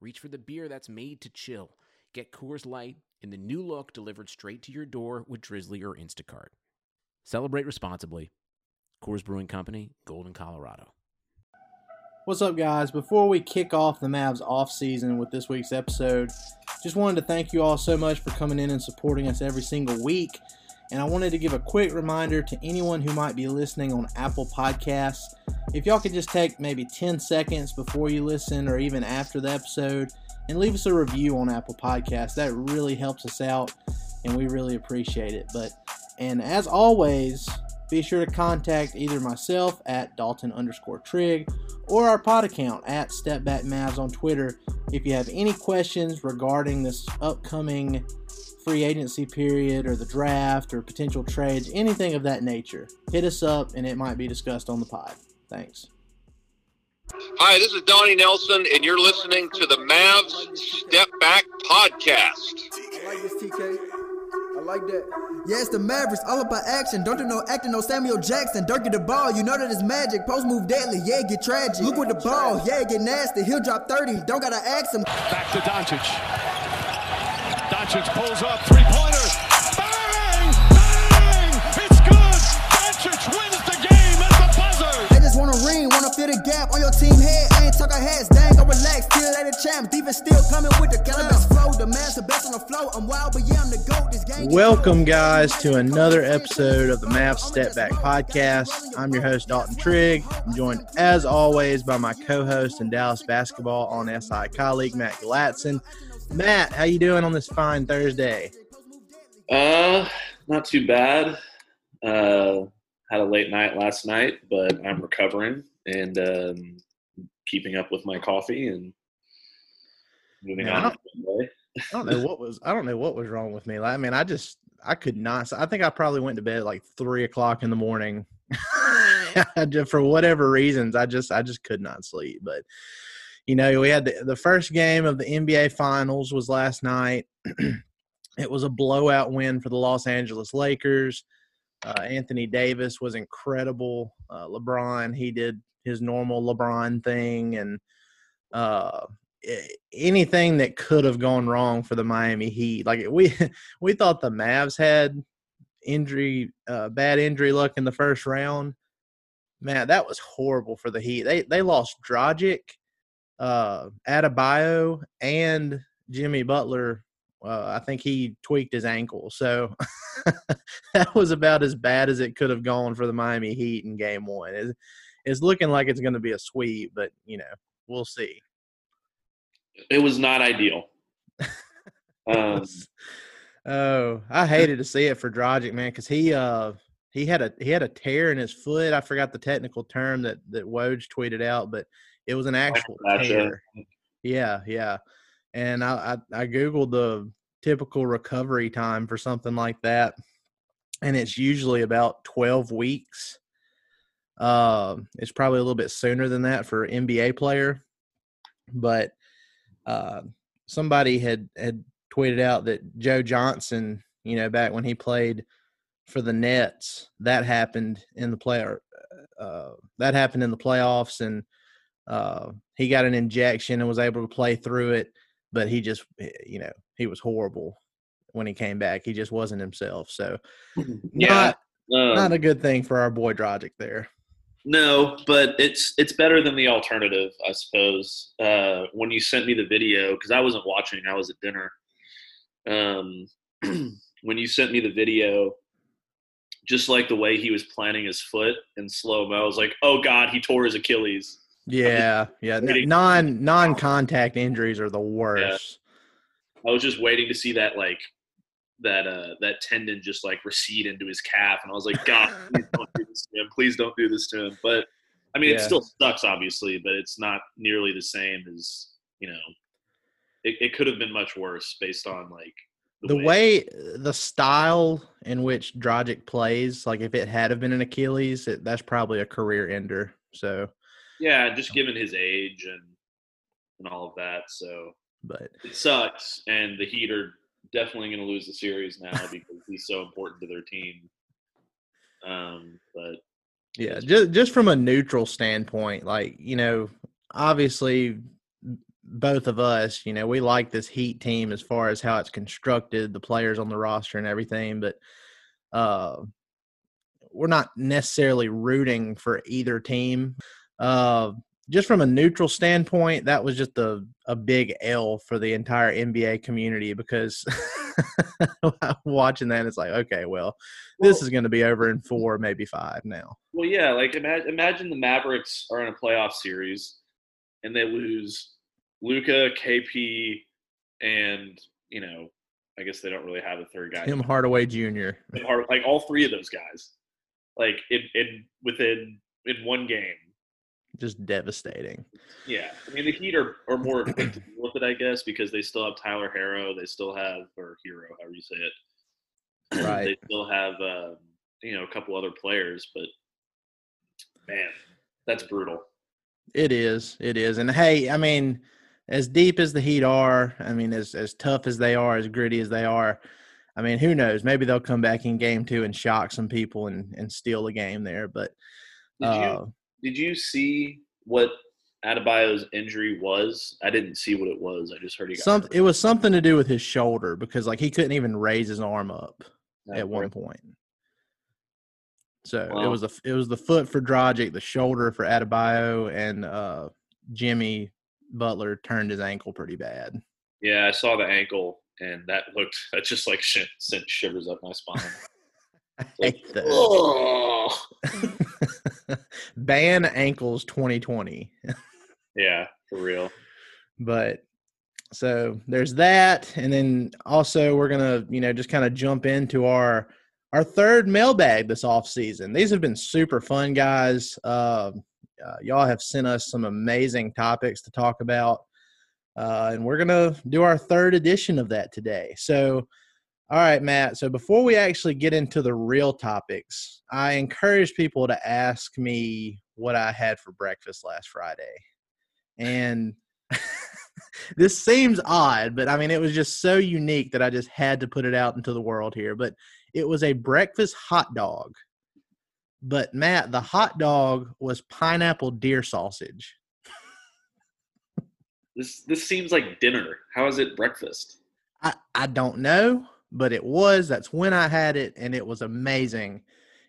reach for the beer that's made to chill. Get Coors Light in the new look delivered straight to your door with Drizzly or Instacart. Celebrate responsibly. Coors Brewing Company, Golden, Colorado. What's up, guys? Before we kick off the Mavs off season with this week's episode, just wanted to thank you all so much for coming in and supporting us every single week. And I wanted to give a quick reminder to anyone who might be listening on Apple Podcasts. If y'all could just take maybe 10 seconds before you listen or even after the episode and leave us a review on Apple Podcasts, that really helps us out and we really appreciate it. But and as always, be sure to contact either myself at Dalton underscore Trigg or our pod account at Stepback Mavs on Twitter if you have any questions regarding this upcoming free agency period or the draft or potential trades, anything of that nature. Hit us up and it might be discussed on the pod. Thanks. Hi, this is Donnie Nelson, and you're listening to the Mavs Step Back Podcast. I like this, TK. I like that. Yeah, it's the Mavericks, all about action. Don't do no acting, no Samuel Jackson. Dirk get the ball, you know that it's magic. Post move deadly, yeah, get tragic. Look with the ball, yeah, get nasty. He'll drop 30, don't gotta ask him. Back to Doncic. Doncic pulls up, three pointer. Bang! Bang! It's good! Doncic wins the game at the buzzer! They just wanna ring, wanna fill the gap on your team head. I ain't talking heads, dang, go relax. Still at the champ, defense still coming with the cannabis flow. The man's the best on the flow. I'm wild, but yeah, I'm the GOAT. This game. Welcome, guys, to another episode of the Mavs Step Back Podcast. I'm your host, Dalton Trigg. I'm joined, as always, by my co-host and Dallas basketball on SI colleague Matt Galatzan. Matt, how you doing on this fine Thursday? Uh, not too bad. Uh, had a late night last night, but I'm recovering and um, keeping up with my coffee and moving Yeah, I on. don't- with my day. I don't know what was I don't know what was wrong with me. Like, I mean, I just I could not. I think I probably went to bed at like three o'clock in the morning. just for whatever reasons, I just I just could not sleep. But you know, we had the, the first game of the NBA Finals was last night. it was a blowout win for the Los Angeles Lakers. Uh, Anthony Davis was incredible. Uh, LeBron, he did his normal LeBron thing, and uh, anything that could have gone wrong for the Miami Heat. Like we we thought the Mavs had injury, uh, bad injury luck in the first round. Man, that was horrible for the Heat. They they lost Dragic, uh, Adebayo, and Jimmy Butler. Uh, I think he tweaked his ankle, so that was about as bad as it could have gone for the Miami Heat in Game One. It's, it's looking like it's going to be a sweep, but you know we'll see. It was not ideal. Um, oh, I hated to see it for Dragic, man, because he uh he had a he had a tear in his foot. I forgot the technical term that that Woj tweeted out, but it was an actual tear. Yeah, yeah. And I, I I googled the typical recovery time for something like that, and it's usually about twelve weeks. Um, it's probably a little bit sooner than that for an NBA player, but uh, somebody had had tweeted out that Joe Johnson, you know, back when he played for the Nets, that happened in the play. Uh, that happened in the playoffs, and uh, he got an injection and was able to play through it. But he just, eh, you know, he was horrible when he came back. He just wasn't himself. So, yeah. not um, not a good thing for our boy Dragic there. No, but it's it's better than the alternative, I suppose. Uh, when you sent me the video, because I wasn't watching, I was at dinner. Um, when you sent me the video, just like the way he was planting his foot in slow mo, I was like, "Oh God, he tore his Achilles." Yeah, yeah. Non non contact injuries are the worst. I was just waiting to see that like that uh that tendon just like recede into his calf, and I was like, "God, please don't do this to him. Please don't do this to him." But I mean, it still sucks, obviously, but it's not nearly the same as you know it, it could have been much worse based on like the way the style in which Dragic plays, like if it had have been an Achilles, it, that's probably a career ender. So yeah, just given his age and and all of that, so but it sucks. And the Heat are definitely going to lose the series now because he's so important to their team. Um, but yeah, just just from a neutral standpoint, like you know, obviously both of us, you know, we like this Heat team as far as how it's constructed, the players on the roster and everything, but uh we're not necessarily rooting for either team. Uh just from a neutral standpoint, that was just a, a big L for the entire NBA community because watching that, it's like, okay, well, this is going to be over in four, maybe five now. Well, yeah, like imagine, imagine the Mavericks are in a playoff series and they lose Luka, KP, and you know, I guess they don't really have a third guy. Tim Hardaway Jr. Hard, like all three of those guys, like in, in within in one game. Just devastating. Yeah, I mean the Heat are, are more equipped to deal with it, I guess, because they still have Tyler Harrow, they still have or Hero, however you say it. Right. they still have um, you know a couple other players, but man, that's brutal. It is. It is. And hey, I mean, as deep as the Heat are, I mean, as as tough as they are, as gritty as they are, I mean, who knows? Maybe they'll come back in game two and shock some people and and steal the game there. But did you uh, did you see what Adebayo's injury was? I didn't see what it was. I just heard he got some. It was something to do with his shoulder because like he couldn't even raise his arm up at one point. So it was a it was the foot for Dragic, the shoulder for Adebayo, and uh, Jimmy Butler turned his ankle pretty bad. Yeah, I saw the ankle, and that looked that just like sh- sent shivers up my spine. like, oh. Ban ankles 2020. yeah, for real. But so there's that, and then also we're gonna you know just kind of jump into our our third mailbag this off season. These have been super fun, guys. Uh, uh, y'all have sent us some amazing topics to talk about. Uh, and we're to do our third edition of that today. So, all right, Matt. So, before we actually get into the real topics, I encourage people to ask me what I had for breakfast last Friday. And this seems odd, but I mean, it was just so unique that I just had to put it out into the world here. But it was a breakfast hot dog. But Matt, the hot dog was pineapple deer sausage. this this seems like dinner. How is it breakfast? I, I don't know, but it was. That's when I had it, and it was amazing.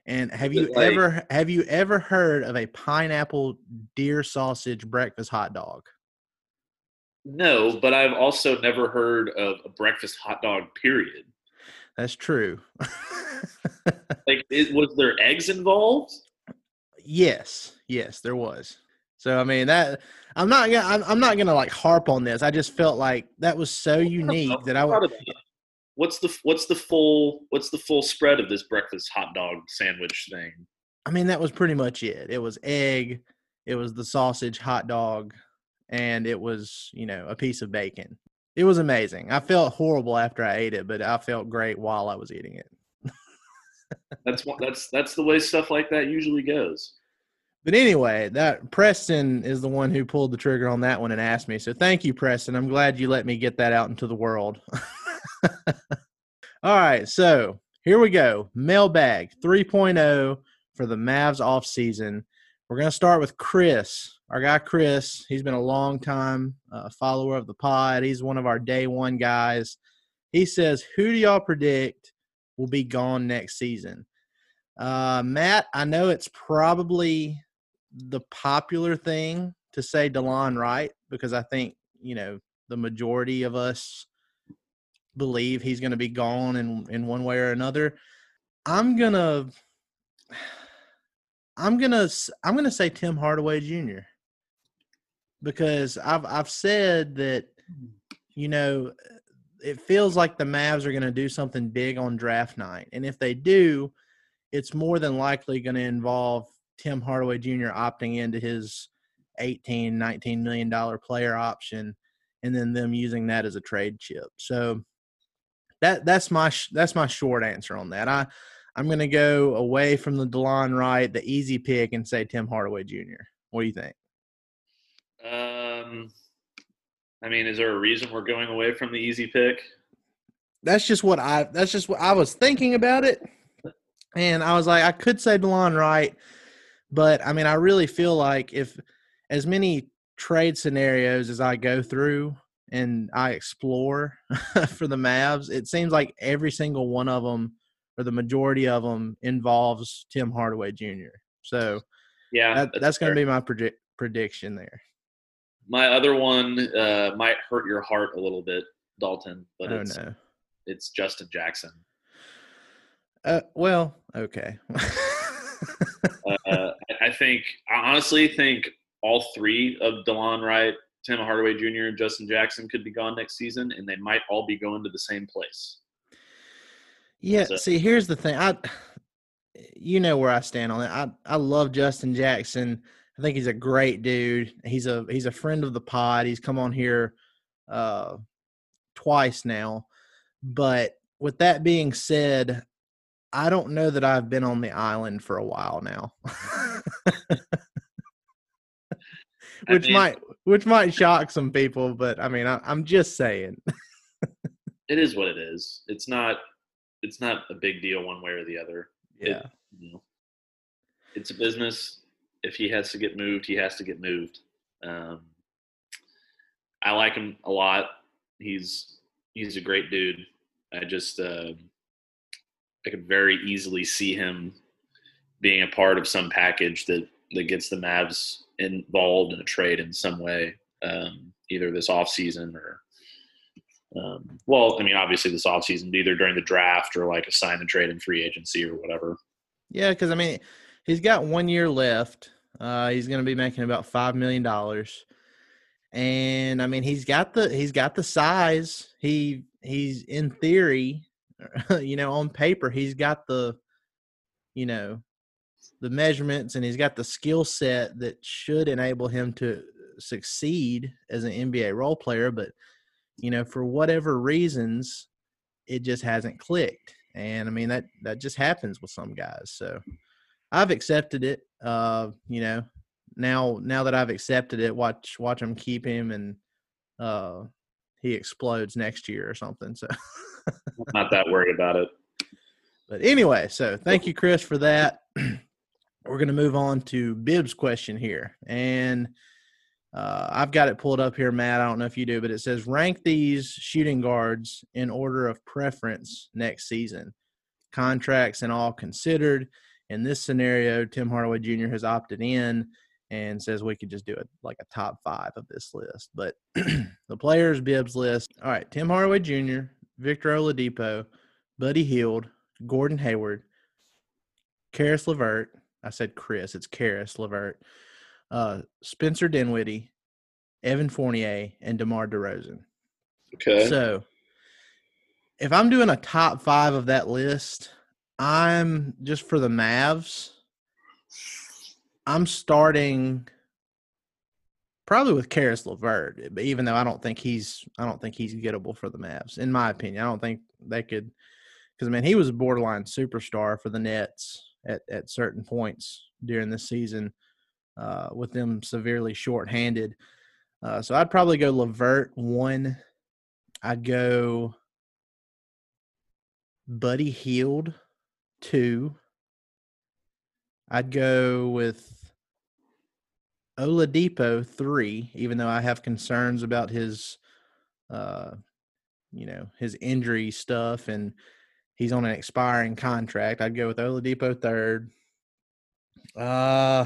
And have you like, ever have you ever heard of a pineapple deer sausage breakfast hot dog? No, but I've also never heard of a breakfast hot dog. Period. That's true. like, it, was there eggs involved? Yes, yes, there was. So I mean that I'm not gonna I'm, I'm not gonna like harp on this. I just felt like that was so unique that I would. What's the what's the full what's the full spread of this breakfast hot dog sandwich thing? I mean that was pretty much it. It was egg, it was the sausage hot dog, and it was you know a piece of bacon. It was amazing. I felt horrible after I ate it, but I felt great while I was eating it. that's that's that's the way stuff like that usually goes. But anyway, that Preston is the one who pulled the trigger on that one and asked me. So thank you, Preston. I'm glad you let me get that out into the world. All right, so here we go. Mailbag 3.0 for the Mavs off season. We're going to start with Chris our guy Chris, he's been a long time uh, follower of the pod. He's one of our day one guys. He says, "Who do y'all predict will be gone next season?" Uh, Matt, I know it's probably the popular thing to say Delon Wright because I think you know the majority of us believe he's going to be gone in in one way or another. I'm gonna. I'm gonna I'm gonna say Tim Hardaway Jr because I've I've said that hmm. you know it feels like the Mavs are going to do something big on draft night, and if they do, it's more than likely going to involve Tim Hardaway Jr. opting into his 18, 19 million dollar player option and then them using that as a trade chip. So that that's my that's my short answer on that. I I'm going to go away from the Delon Wright, the easy pick, and say Tim Hardaway Jr. What do you think? Um, I mean, is there a reason we're going away from the easy pick? That's just what I. That's just what I was thinking about it, and I was like, I could say Delon Wright, but I mean, I really feel like if as many trade scenarios as I go through and I explore for the Mavs, it seems like every single one of them or the majority of them involves Tim Hardaway Jr. So Yeah, that, that's going to be my predi- prediction there. My other one. Uh, might hurt your heart a little bit, Dalton, but oh it's no. it's Justin Jackson. Uh, well, okay. Uh, I- think I honestly think all three of DeLon Wright, Tim Hardaway Jr., and Justin Jackson could be gone next season, and they might all be going to the same place. Yeah, So- see, here's the thing. I you know where I stand on it. I I love Justin Jackson. I think he's a great dude. He's a he's a friend of the pod. He's come on here uh twice now. But with that being said, I don't know that I've been on the island for a while now. Which mean- might which might shock some people, but I mean, I, I'm just saying. It is what it is. It's not. It's not a big deal one way or the other. It- Yeah. you know, it's a business. If he has to get moved, he has to get moved. Um, I like him a lot. He's he's a great dude. I just uh, I could very easily see him being a part of some package that that gets the Mavs involved in a trade in some way, um, either this offseason or um, well, I mean, obviously this offseason, either during the draft or like a sign and trade and free agency or whatever. Yeah, because I mean, he's got one year left. Uh, he's going to be making about five million dollars, and I mean, he's got the he's got the size. He he's in theory, you know, on paper, he's got the, you know, the measurements, and he's got the skill set that should enable him to succeed as an NBA role player. But you know, for whatever reasons, it just hasn't clicked. And I mean that that just happens with some guys. So I've accepted it. Uh, you know, now now that I've accepted it, watch watch him keep him and uh he explodes next year or something. So I'm not that worried about it. but anyway, so thank you, Chris, for that. We're gonna move on to Bibb's question here. And uh, I've got it pulled up here, Matt. I don't know if you do, but it says rank these shooting guards in order of preference next season. Contracts and all considered. In this scenario, Tim Hardaway Jr. has opted in and says we could just do it like a top five of this list. But the players Bibbs list. All right, Tim Hardaway Jr., Victor Oladipo, Buddy Hield, Gordon Hayward, Caris LeVert. I said Chris. It's Caris LeVert uh, Spencer Dinwiddie, Evan Fournier, and DeMar DeRozan. Okay. So, if I'm doing a top five of that list, I'm just for the Mavs. I'm starting probably with Caris LeVert, even though I don't think he's, I don't think he's gettable for the Mavs, in my opinion. I don't think they could, because I mean he was a borderline superstar for the Nets at at certain points during this season uh, with them severely shorthanded. Uh, so I'd probably go Levert one. I'd go Buddy Hield two. I'd go with Oladipo three, even though I have concerns about his, uh, you know, his injury stuff and he's on an expiring contract. I'd go with Oladipo third. Uh,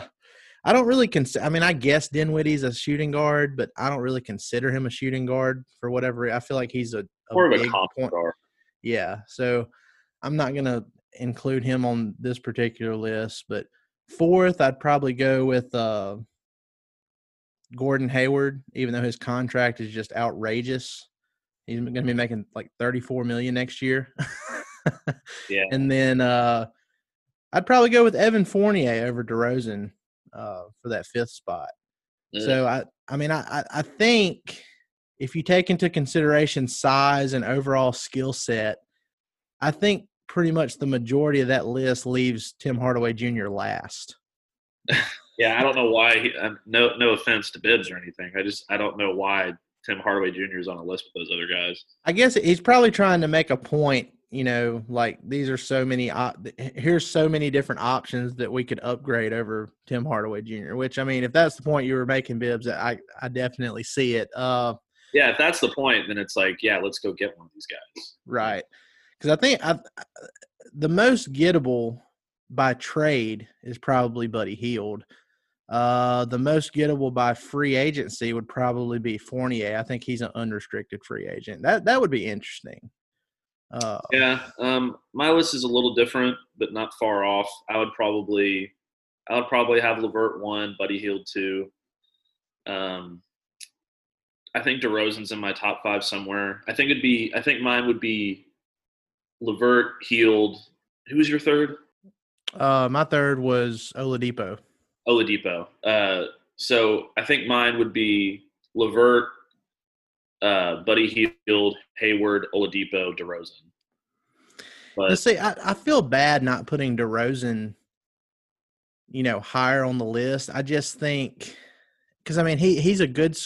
I don't really consider. I mean, I guess Dinwiddie's a shooting guard, but I don't really consider him a shooting guard for whatever. I feel like he's a, a More of a comp point. star. Yeah, so I'm not gonna include him on this particular list, but fourth, I'd probably go with uh, Gordon Hayward, even though his contract is just outrageous. He's going to be making like 34 million next year. Yeah. and then uh, I'd probably go with Evan Fournier over DeRozan uh, for that fifth spot. Uh, So I, I mean, I- I think if you take into consideration size and overall skill set, I think pretty much the majority of that list leaves Tim Hardaway Jr. last. Yeah, I don't know why. He, um, no, no offense to Bibbs or anything. I just I don't know why Tim Hardaway Jr. is on a list with those other guys. I guess he's probably trying to make a point. You know, like these are so many. Op- here's so many different options that we could upgrade over Tim Hardaway Jr. Which I mean, if that's the point you were making, Bibbs, I I definitely see it. Uh, Yeah, if that's the point, then it's like, yeah, let's go get one of these guys. Right. Because I think I, the most gettable by trade is probably Buddy Hield. Uh, the most gettable by free agency would probably be Fournier. I think he's an unrestricted free agent. That that would be interesting. Uh, Yeah, um, my list is a little different, but not far off. I would probably, I would probably have Levert one, Buddy Hield two. Um, I think DeRozan's in my top five somewhere. I think it'd be, I think mine would be Levert, Hield. Who was your third? uh, my third was Oladipo. Oladipo. Uh, so I think mine would be Levert, uh, Buddy Hield, Hayward, Oladipo, DeRozan. But Let's see. I, I feel bad not putting DeRozan, you know, higher on the list. I just think because I mean he he's a good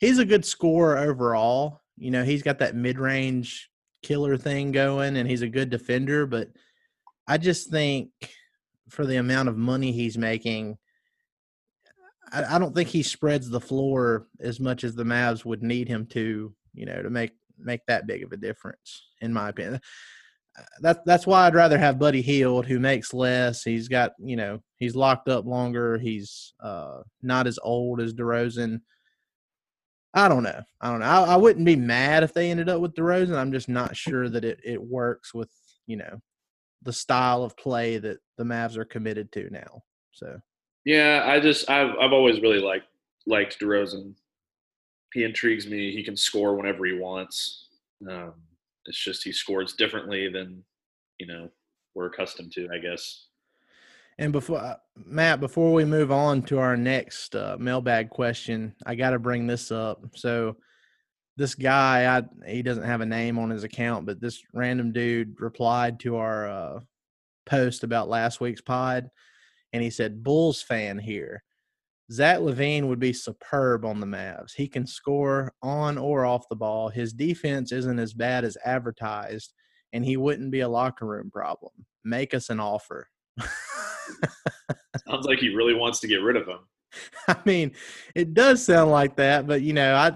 he's a good scorer overall. You know, he's got that mid range killer thing going, and he's a good defender. But I just think for the amount of money he's making, I, I don't think he spreads the floor as much as the Mavs would need him to. You know, to make make that big of a difference, in my opinion that's that's why I'd rather have Buddy Hield, who makes less. He's got you know he's locked up longer. He's uh, not as old as DeRozan. I don't know. I don't know. I, I wouldn't be mad if they ended up with DeRozan. I'm just not sure that it it works with you know the style of play that the Mavs are committed to now. So Yeah, I just I've I've always really liked liked DeRozan. He intrigues me. He can score whenever he wants. Um, it's just he scores differently than you know we're accustomed to, I guess. And before uh, Matt, before we move on to our next uh, mailbag question, I got to bring this up. So, this guy, I he doesn't have a name on his account, but this random dude replied to our uh, post about last week's pod, and he said, "Bulls fan here. Zach LaVine would be superb on the Mavs. He can score on or off the ball. His defense isn't as bad as advertised, and he wouldn't be a locker room problem. Make us an offer." Sounds like he really wants to get rid of him. I mean, it does sound like that, but you know, I,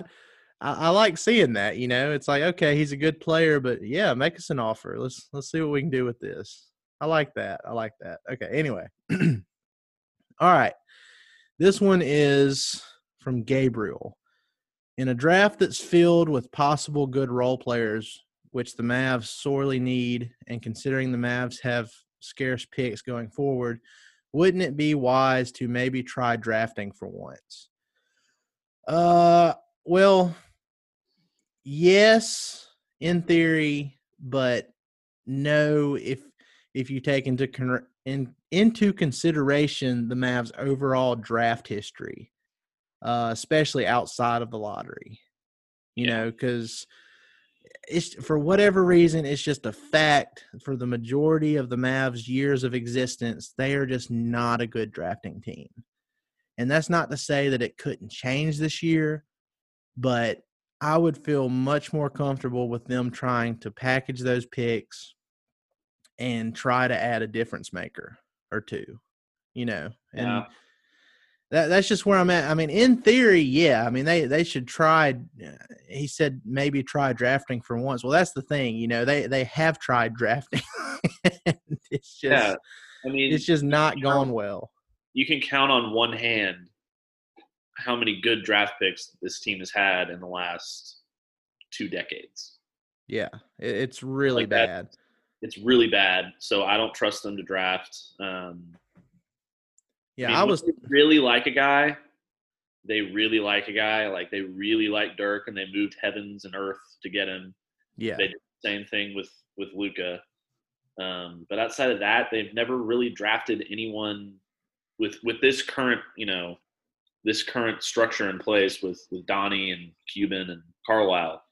I I like seeing that. You know, it's like okay, he's a good player, but yeah, make us an offer. Let's let's see what we can do with this. I like that. I like that. Okay. Anyway, all right. This one is from Gabriel. In a draft that's filled with possible good role players, which the Mavs sorely need, and considering the Mavs have scarce picks going forward, wouldn't it be wise to maybe try drafting for once? Uh, well, yes, in theory, but no if if you take into con- in, into consideration the Mavs' overall draft history, uh, especially outside of the lottery. You Yeah. know, because it's for whatever reason, it's just a fact for the majority of the Mavs' years of existence, they are just not a good drafting team. And that's not to say that it couldn't change this year, but I would feel much more comfortable with them trying to package those picks and try to add a difference maker or two, you know. And Yeah. That that's just where I'm at. I mean, in theory, yeah. I mean, they they should try. uh, He said maybe try drafting for once. Well, that's the thing, you know. They they have tried drafting. it's just Yeah, I mean, it's just not gone well. you can count on one hand how many good draft picks this team has had in the last two decades. Yeah, it, it's really Like bad. It's really bad, so I don't trust them to draft. Um, Yeah, mean, I was. really like a guy. They really like a guy. Like they really like Dirk, and they moved heavens and earth to get him. Yeah, They did the same thing with with Luka. Um, but outside of that, they've never really drafted anyone with with this current, you know, this current structure in place with with Donnie and Cuban and Carlisle.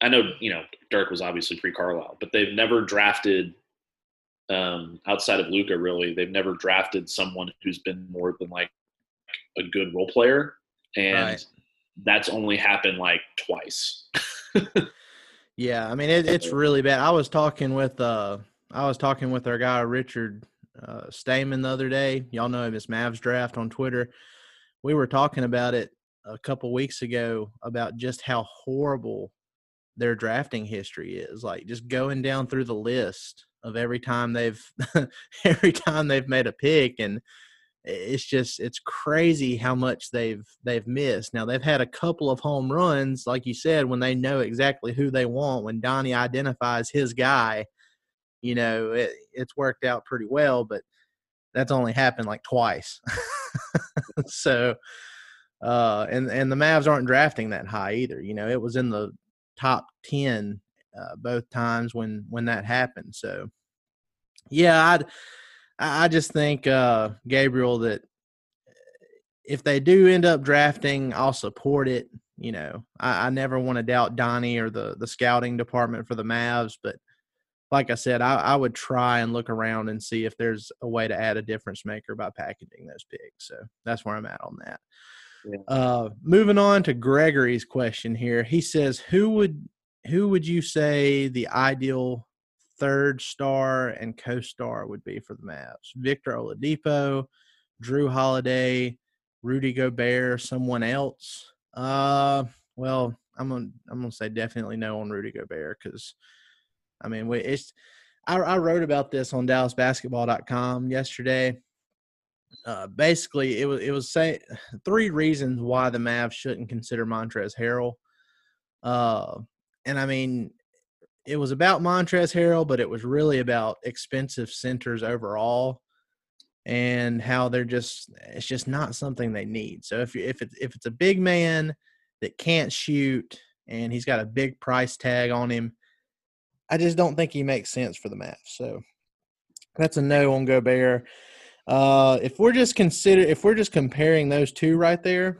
I know you know Dirk was obviously pre Carlisle, but they've never drafted um, outside of Luka, Really, they've never drafted someone who's been more than like a good role player, and Right. that's only happened like twice. Yeah, I mean it, it's really bad. I was talking with uh I was talking with our guy Richard uh Stamen the other day. Y'all know him as Mavs Draft on Twitter. We were talking about it a couple weeks ago about just how horrible their drafting history is. Like just going down through the list of every time they've every time they've made a pick and it's just it's crazy how much they've they've missed. Now they've had a couple of home runs, like you said, when they know exactly who they want. When Donnie identifies his guy, you know it, it's worked out pretty well. But that's only happened like twice. so, uh, and and the Mavs aren't drafting that high either. You know, it was in the top ten uh, both times when when that happened. So, yeah. I I just think uh, Gabriel that if they do end up drafting, I'll support it. You know, I, I never want to doubt Donnie or the the scouting department for the Mavs, but like I said, I, I would try and look around and see if there's a way to add a difference maker by packaging those picks. So that's where I'm at on that. Yeah. Uh, moving on to Gregory's question here, he says, "Who would who would you say the ideal third star and co-star would be for the Mavs? Victor Oladipo, Jrue Holiday, Rudy Gobert, someone else? Uh, well, I'm gonna I'm gonna say definitely no on Rudy Gobert because, I mean, we, it's I, I wrote about this on DallasBasketball.com yesterday. Uh, basically, it was it was say three reasons why the Mavs shouldn't consider Montrez Harrell. Uh, and I mean, it was about Montrez Harrell, but it was really about expensive centers overall and how they're just it's just not something they need. So if you if it's if it's a big man that can't shoot and he's got a big price tag on him, I just don't think he makes sense for the Mavs. So that's a no on Gobert. Uh, if we're just consider if we're just comparing those two right there,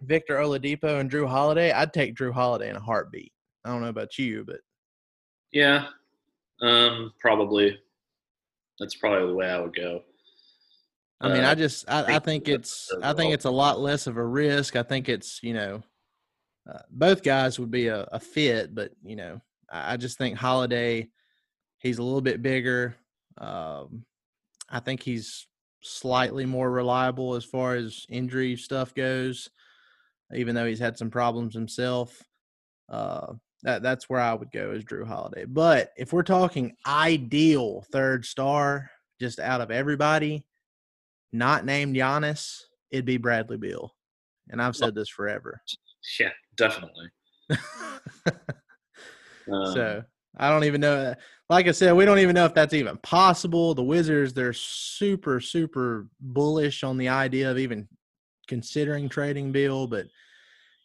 Victor Oladipo and Jrue Holiday, I'd take Jrue Holiday in a heartbeat. I don't know about you, but Yeah, um, probably. That's probably the way I would go. I mean, Uh, I just I, I think it's I think it's a lot less of a risk. I think it's you know, uh, both guys would be a, a fit, but you know, I, I just think Holiday, he's a little bit bigger. Um, I think he's slightly more reliable as far as injury stuff goes, even though he's had some problems himself. Uh, that that's where I would go is Jrue Holiday. But if we're talking ideal third star, just out of everybody, not named Giannis, it'd be Bradley Beal. And I've said this forever. Yeah, definitely. Um, so I don't even know. Like I said, we don't even know if that's even possible. The Wizards, they're super, super bullish on the idea of even considering trading Beal, but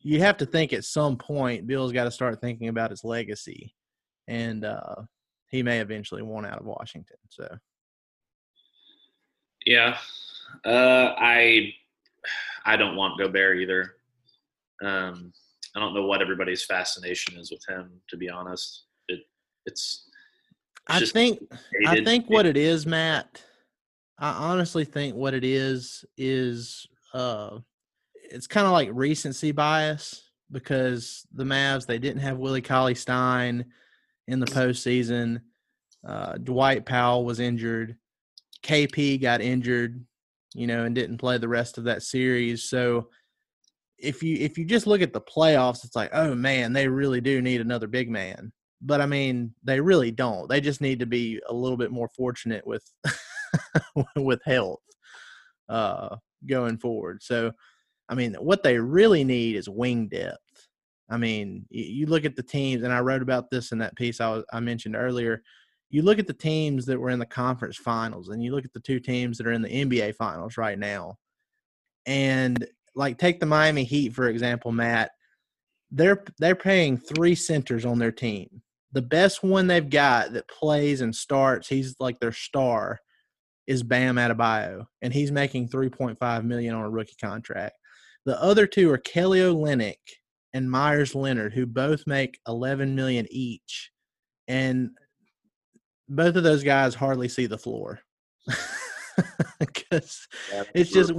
you have to think at some point Beal's got to start thinking about his legacy. And uh, he may eventually want out of Washington. So Yeah, uh, I I don't want Gobert either. Um, I don't know what everybody's fascination is with him. To be honest, it it's. it's I think I think what it is, Matt. I honestly think what it is is uh it's kind of like recency bias because the Mavs they didn't have Willie Cauley Stein in the postseason. Uh, Dwight Powell was injured. KP got injured, you know, and didn't play the rest of that series. So if you if you just look at the playoffs, it's like, oh man, they really do need another big man. But I mean, they really don't. They just need to be a little bit more fortunate with with health uh, going forward. So, I mean, what they really need is wing depth. I mean, you look at the teams, and I wrote about this in that piece I, was, I mentioned earlier. You look at the teams that were in the conference finals, and you look at the two teams that are in the NBA finals right now. And like, take the Miami Heat for example, Matt. They're they're paying three centers on their team. The best one they've got that plays and starts, he's like their star, is Bam Adebayo, and he's making 3.5 million on a rookie contract. The other two are Kelly Olynyk and Meyers Leonard, who both make 11 million each, and both of those guys hardly see the floor because it's just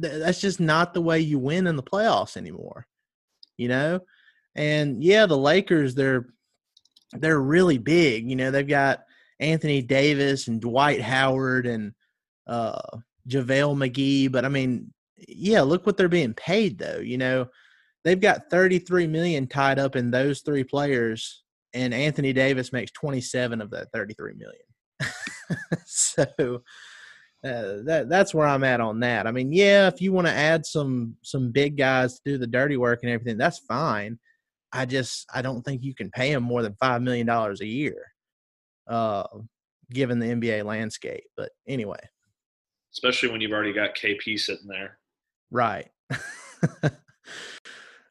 that's just not the way you win in the playoffs anymore, you know. And yeah, the Lakers they're they're really big. You know, they've got Anthony Davis and Dwight Howard and uh, JaVale McGee. But I mean, yeah, look what they're being paid though. You know, they've got 33 million tied up in those three players, and Anthony Davis makes 27 of that 33 million. so uh, that that's where I'm at on that. I mean, yeah, if you want to add some some big guys to do the dirty work and everything, that's fine. I just I don't think you can pay him more than five million dollars a year, uh, given the NBA landscape. But anyway, especially when you've already got KP sitting there. Right.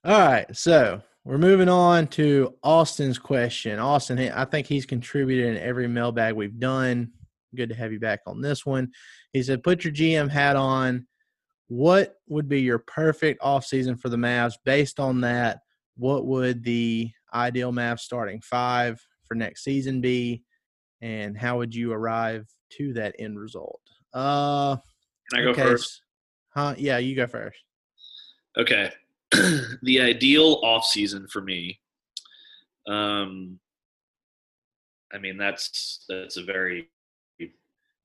All right, so we're moving on to Austin's question. Austin, I think he's contributed in every mailbag we've done. Good to have you back on this one. He said, "Put your GM hat on. What would be your perfect offseason for the Mavs based on that?" what would the ideal Mavs starting five for next season be, and how would you arrive to that end result? Uh, Can I go okay. first? Huh? Yeah, you go first. Okay. the ideal off season for me. Um, I mean that's that's a very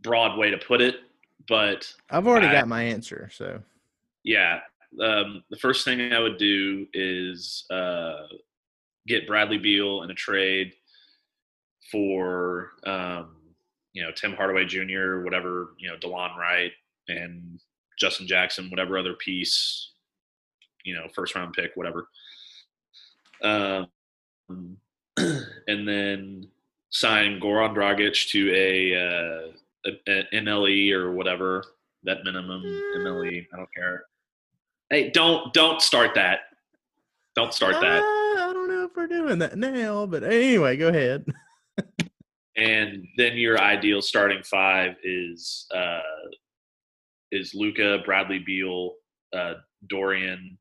broad way to put it, but I've already I, got my answer. So yeah, um, the first thing I would do is uh, get Bradley Beal in a trade for um, you know Tim Hardaway Jr., whatever you know Delon Wright and Justin Jackson, whatever other piece, you know, first round pick, whatever. Um, and then sign Goran Dragic to a, uh, a, a MLE or whatever that minimum MLE. I don't care. Hey, don't don't start that. Don't start that. Uh, I don't know if we're doing that now, but anyway, go ahead. and then your ideal starting five is uh, is Luka, Bradley Beal, uh, Dorian.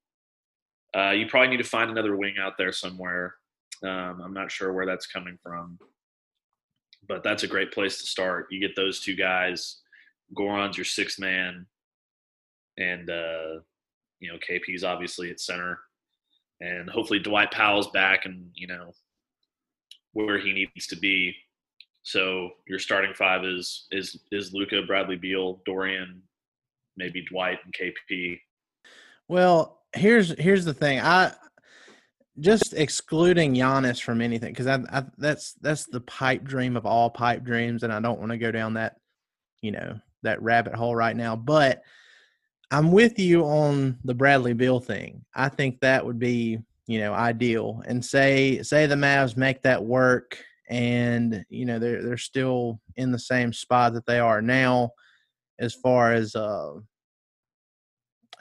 Uh, you probably need to find another wing out there somewhere. Um, I'm not sure where that's coming from, but that's a great place to start. You get those two guys. Goran's your sixth man, and uh, you know, KP's obviously at center, and hopefully Dwight Powell's back and you know where he needs to be. So your starting five is is is Luka, Bradley Beal, Dorian, maybe Dwight and KP. Well, here's here's the thing. I just excluding Giannis from anything because I, I, that's that's the pipe dream of all pipe dreams, and I don't want to go down that you know that rabbit hole right now. But I'm with you on the Bradley Beal thing. I think that would be, you know, ideal. And say say the Mavs make that work and, you know, they're they're still in the same spot that they are now as far as uh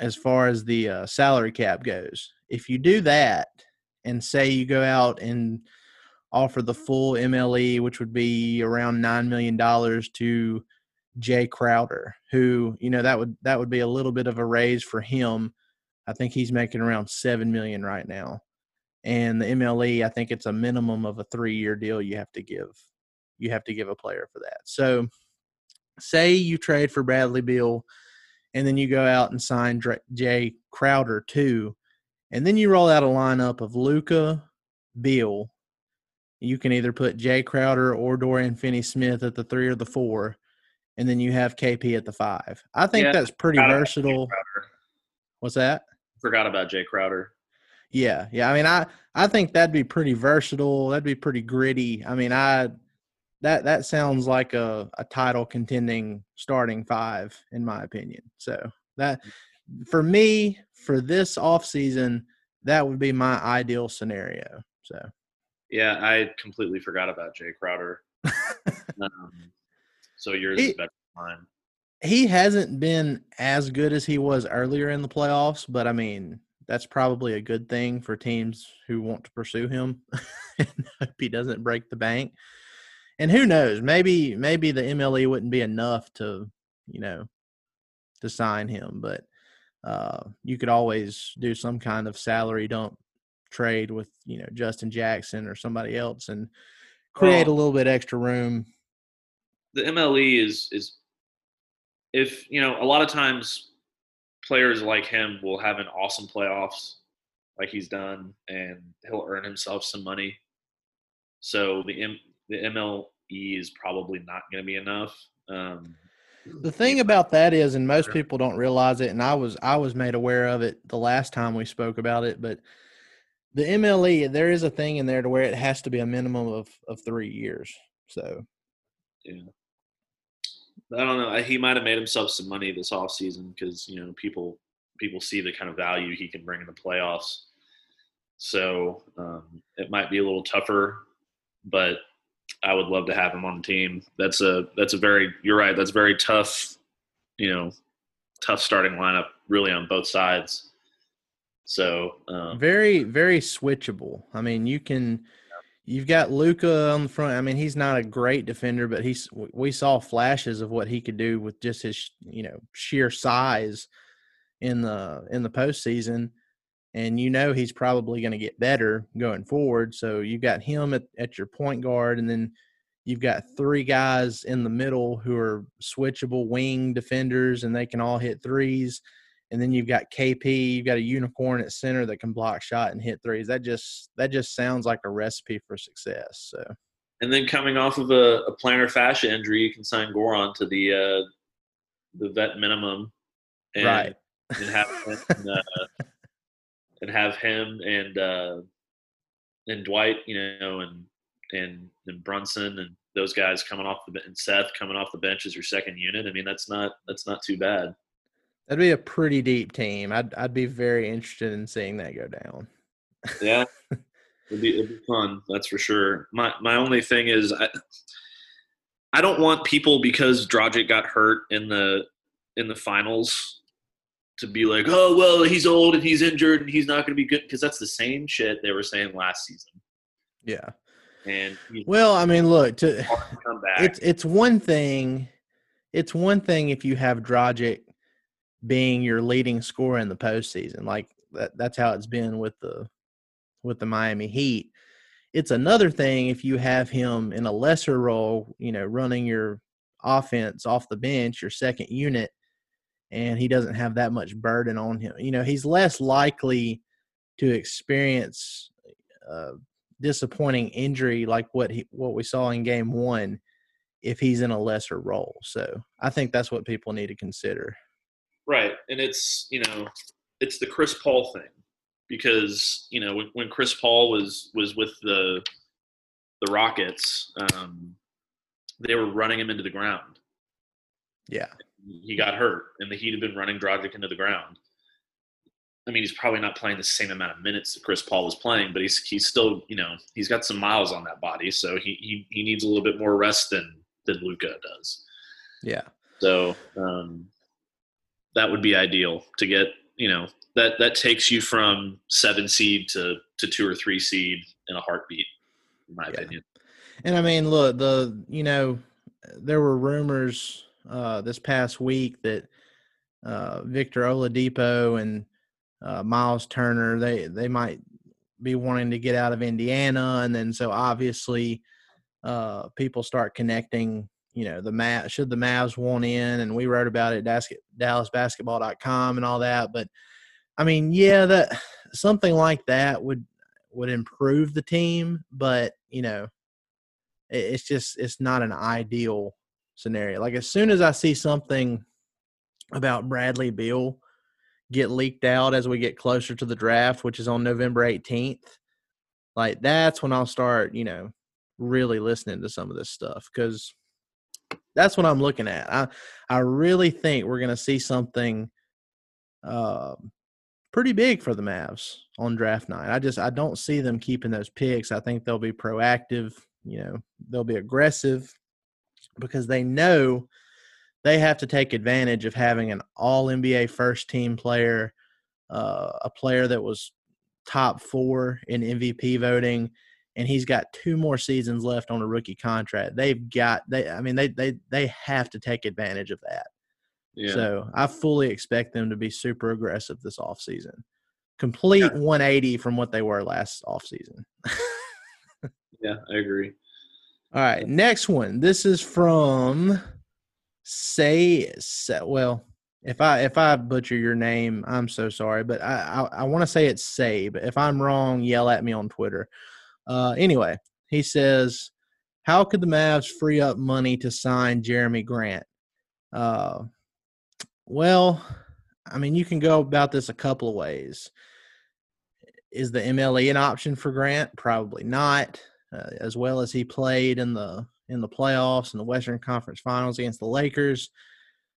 as far as the uh, salary cap goes. If you do that and say you go out and offer the full MLE, which would be around nine million dollars to Jae Crowder, who you know that would that would be a little bit of a raise for him. I think he's making around seven million right now, and the MLE I think it's a minimum of a three year deal you have to give. You have to give a player for that. So, say you trade for Bradley Beal, and then you go out and sign Jae Crowder too, and then you roll out a lineup of Luka, Beal. You can either put Jae Crowder or Dorian Finney Smith at the three or the four and then you have KP at the five. I think yeah, that's pretty versatile. What's that? Forgot about Jae Crowder. Yeah, yeah. I mean, I I think that'd be pretty versatile. That'd be pretty gritty. I mean, I that that sounds like a a title contending starting five in my opinion. So that for me for this off season, that would be my ideal scenario. So. Yeah, I completely forgot about Jae Crowder. um, so yours he, is better than mine. He hasn't been as good as he was earlier in the playoffs, but I mean, that's probably a good thing for teams who want to pursue him. if he doesn't break the bank. And who knows, maybe maybe the MLE wouldn't be enough to you know, to sign him. But uh, you could always do some kind of salary dump trade with you know Justin Jackson or somebody else and create Well- a little bit extra room. the MLE is is if you know a lot of times players like him will have an awesome playoffs like he's done and he'll earn himself some money. So the M, the MLE is probably not going to be enough. Um, The thing about that is, and most people don't realize it, and I was I was made aware of it the last time we spoke about it, but the MLE there is a thing in there to where it has to be a minimum of of three years. So yeah. I don't know. He might have made himself some money this offseason because you know people people see the kind of value he can bring in the playoffs. So um, it might be a little tougher, but I would love to have him on the team. That's a that's a very you're right. That's very tough. You know, tough starting lineup really on both sides. So um, very very switchable. I mean, you can you've got Luka on the front. I mean, he's not a great defender, but he's we saw flashes of what he could do with just his you know sheer size in the in the postseason. And you know he's probably going to get better going forward. So you've got him at, at your point guard, and then you've got three guys in the middle who are switchable wing defenders, and they can all hit threes and then you've got KP, you've got a unicorn at center that can block shot and hit threes. That just that just sounds like a recipe for success. So and then coming off of a, a plantar fascia injury, you can sign Goran to the uh, the vet minimum, and, right, and have and, uh, and have him and uh, and Dwight, you know, and and and Brunson and those guys coming off the and Seth coming off the bench as your second unit. I mean, that's not that's not too bad. that'd be a pretty deep team. I'd I'd be very interested in seeing that go down. Yeah, it'd be, it'd be fun. That's for sure. My my only thing is I I don't want people because Dragic got hurt in the in the finals to be like, oh well, he's old and he's injured and he's not going to be good because that's the same shit they were saying last season. Yeah. And he's Well, I mean, look to to come back. it's it's one thing. It's one thing if you have Dragic being your leading scorer in the postseason, like that. That's how it's been with the with the Miami Heat. It's another thing if you have him in a lesser role, you know, running your offense off the bench, your second unit, and he doesn't have that much burden on him. You know, he's less likely to experience uh, disappointing injury like what he what we saw in game one if he's in a lesser role. So I think that's what people need to consider. Right, and it's you know, it's the Chris Paul thing because you know when, when Chris Paul was was with the the Rockets, um, they were running him into the ground. Yeah. He got hurt, and the Heat had been running Dragic into the ground. I mean, he's probably not playing the same amount of minutes that Chris Paul was playing, but he's he's still you know he's got some miles on that body, so he he, he needs a little bit more rest than than Luka does. Yeah. So um, that would be ideal to get. You know that that takes you from seven seed to to two or three seed in a heartbeat, in my Yeah. opinion. And I mean, look, the you know, there were rumors uh, this past week that uh, Victor Oladipo and uh, Miles Turner they they might be wanting to get out of Indiana, and then so obviously uh, people start connecting. You know, the Mav should the Mavs want in, and we wrote about it at DallasBasketball.com and all that. But I mean, yeah, that something like that would would improve the team, but you know, it- it's just it's not an ideal scenario. Like as soon as I see something about Bradley Beal get leaked out as we get closer to the draft, which is on November 18th, like that's when I'll start, you know, really listening to some of this stuff cuz that's what I'm looking at. I I really think we're going to see something um pretty big for the Mavs on draft night. I just I don't see them keeping those picks. I think they'll be proactive, you know, they'll be aggressive because they know they have to take advantage of having an all NBA first team player, uh, a player that was top 4 in MVP voting and he's got two more seasons left on a rookie contract. They've got they I mean they they they have to take advantage of that. Yeah. So I fully expect them to be super aggressive this offseason. Complete 180 from what they were last offseason. yeah, I agree. All right, next one. This is from say, well, if I if I butcher your name, I'm so sorry, but I I, I want to say it's Say, but if I'm wrong, yell at me on Twitter. Uh, anyway, he says, "How could the Mavs free up money to sign Jerami Grant?" Uh, well, I mean, you can go about this a couple of ways. Is the MLE an option for Grant? Probably not. Uh, as well as he played in the in the playoffs and the Western Conference Finals against the Lakers,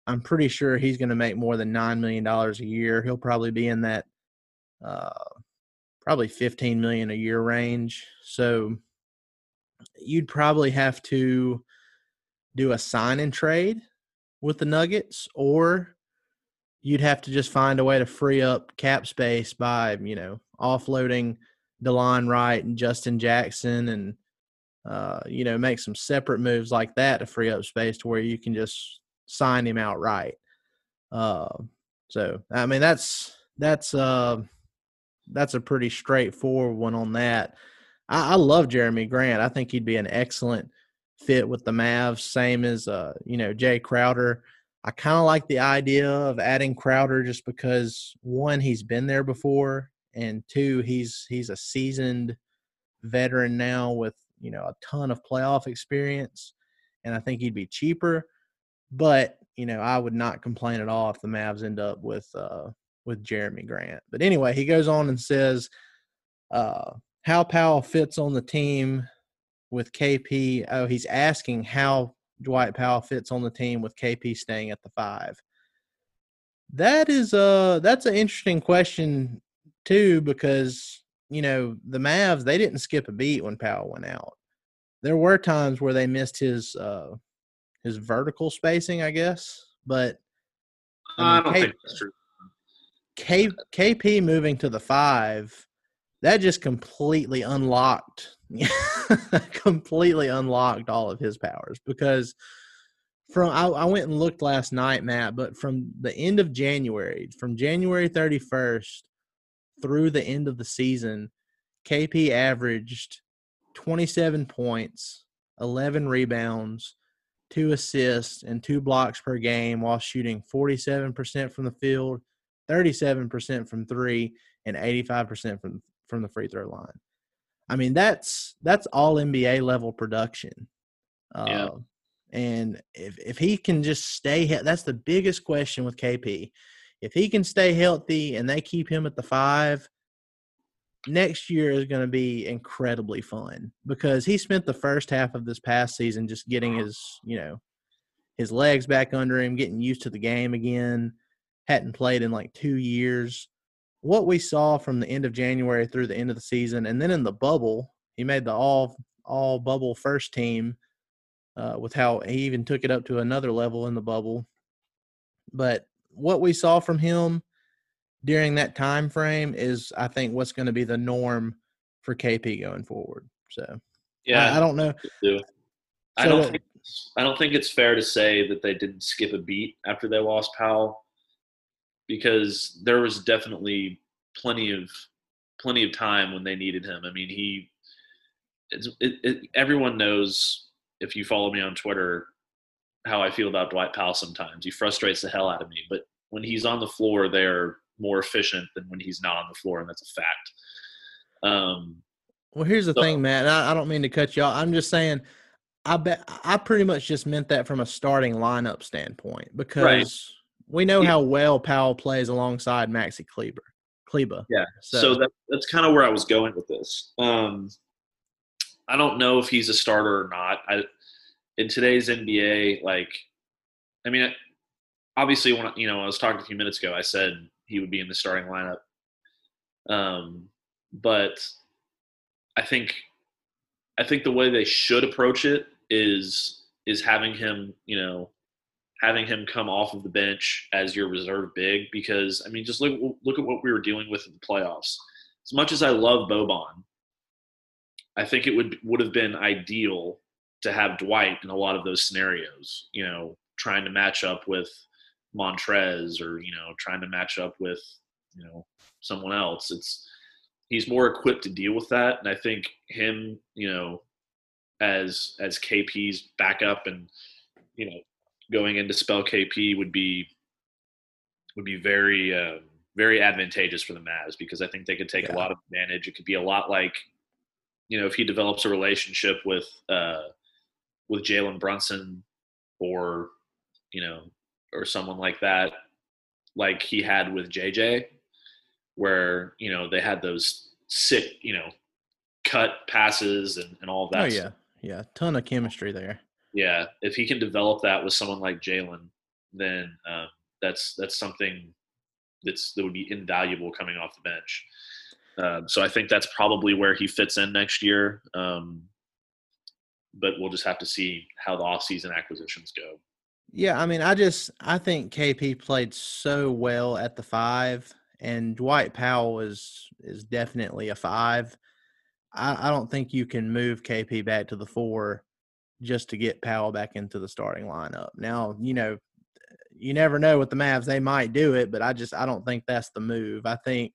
I'm pretty sure he's going to make more than nine million dollars a year. He'll probably be in that uh, probably 15 million a year range. So you'd probably have to do a sign and trade with the Nuggets, or you'd have to just find a way to free up cap space by you know offloading Delon Wright and Justin Jackson and uh, you know make some separate moves like that to free up space to where you can just sign him outright. Uh, so I mean that's that's uh that's a pretty straightforward one on that. I, I love Jerami Grant. I think he'd be an excellent fit with the Mavs, same as uh, you know, Jae Crowder. I kind of like the idea of adding Crowder just because one, he's been there before, and two, he's he's a seasoned veteran now with you know a ton of playoff experience, and I think he'd be cheaper. But you know, I would not complain at all if the Mavs end up with uh, with Jerami Grant. But anyway, he goes on and says uh, how Powell fits on the team with KP. Oh, he's asking how Dwight Powell fits on the team with KP staying at the five. That is uh that's an interesting question too because you know the Mavs they didn't skip a beat when Powell went out. There were times where they missed his uh his vertical spacing, I guess, but I, mean, don't K- think that's true. K, KP moving to the five, that just completely unlocked, completely unlocked all of his powers because from I, I went and looked last night, Matt, but from the end of January, from January 31st through the end of the season, KP averaged 27 points, 11 rebounds, two assists, and two blocks per game while shooting 47% from the field, 37% from three, and 85% from from the free throw line. I mean, that's that's all NBA level production. Yeah. Uh, and if if he can just stay, that's the biggest question with KP. If he can stay healthy and they keep him at the five, next year is going to be incredibly fun because he spent the first half of this past season just getting his, you know, his legs back under him, getting used to the game again. Hadn't played in like two years. What we saw from the end of January through the end of the season, and then in the bubble, he made the all all bubble first team. Uh, with how he even took it up to another level in the bubble, but what we saw from him during that time frame is I think what's going to be the norm for KP going forward. So Yeah, I, I don't know. do. I don't think I don't think it's fair to say that they didn't skip a beat after they lost Powell because there was definitely plenty of plenty of time when they needed him. I mean, he it's, it, it, everyone knows if you follow me on Twitter how I feel about Dwight Powell sometimes. He frustrates the hell out of me, but when he's on the floor, they're more efficient than when he's not on the floor, and that's a fact. Um, Well, here's the So- thing, Matt. I, I don't mean to cut you off. I'm just saying. I bet I pretty much just meant that from a starting lineup standpoint because we know Yeah. how well Powell plays alongside Maxi Kleber. Kleba. Yeah. So, So, that, that's kind of where I was going with this. Um, I don't know if he's a starter or not. I, in today's NBA, like, I mean, obviously, when you know, I was talking a few minutes ago, I said he would be in the starting lineup. Um, but I think, I think the way they should approach it is is having him, you know, having him come off of the bench as your reserve big because I mean just look look at what we were dealing with in the playoffs. As much as I love Boban, I think it would would have been ideal to have Dwight in a lot of those scenarios, you know, trying to match up with Montrezl or you know trying to match up with you know someone else. It's he's more equipped to deal with that, and I think him, you know, as as KP's backup and you know going into spell KP would be would be very uh, very advantageous for the Mavs because I think they could take Yeah. a lot of advantage. It could be a lot like you know if he develops a relationship with uh, with Jalen Brunson or you know or someone like that, like he had with JJ, where you know they had those sick you know cut passes and, and all that. oh yeah, yeah, ton of chemistry there. Yeah, if he can develop that with someone like Jalen, then um, that's that's something that's that would be invaluable coming off the bench. Um, so I think that's probably where he fits in next year. Um, but we'll just have to see how the offseason acquisitions go. Yeah, I mean, I just I think KP played so well at the five, and Dwight Powell is is definitely a five. I, I don't think you can move KP back to the four just to get Powell back into the starting lineup. Now, you know, you never know with the Mavs; they might do it, but I just I don't think that's the move. I think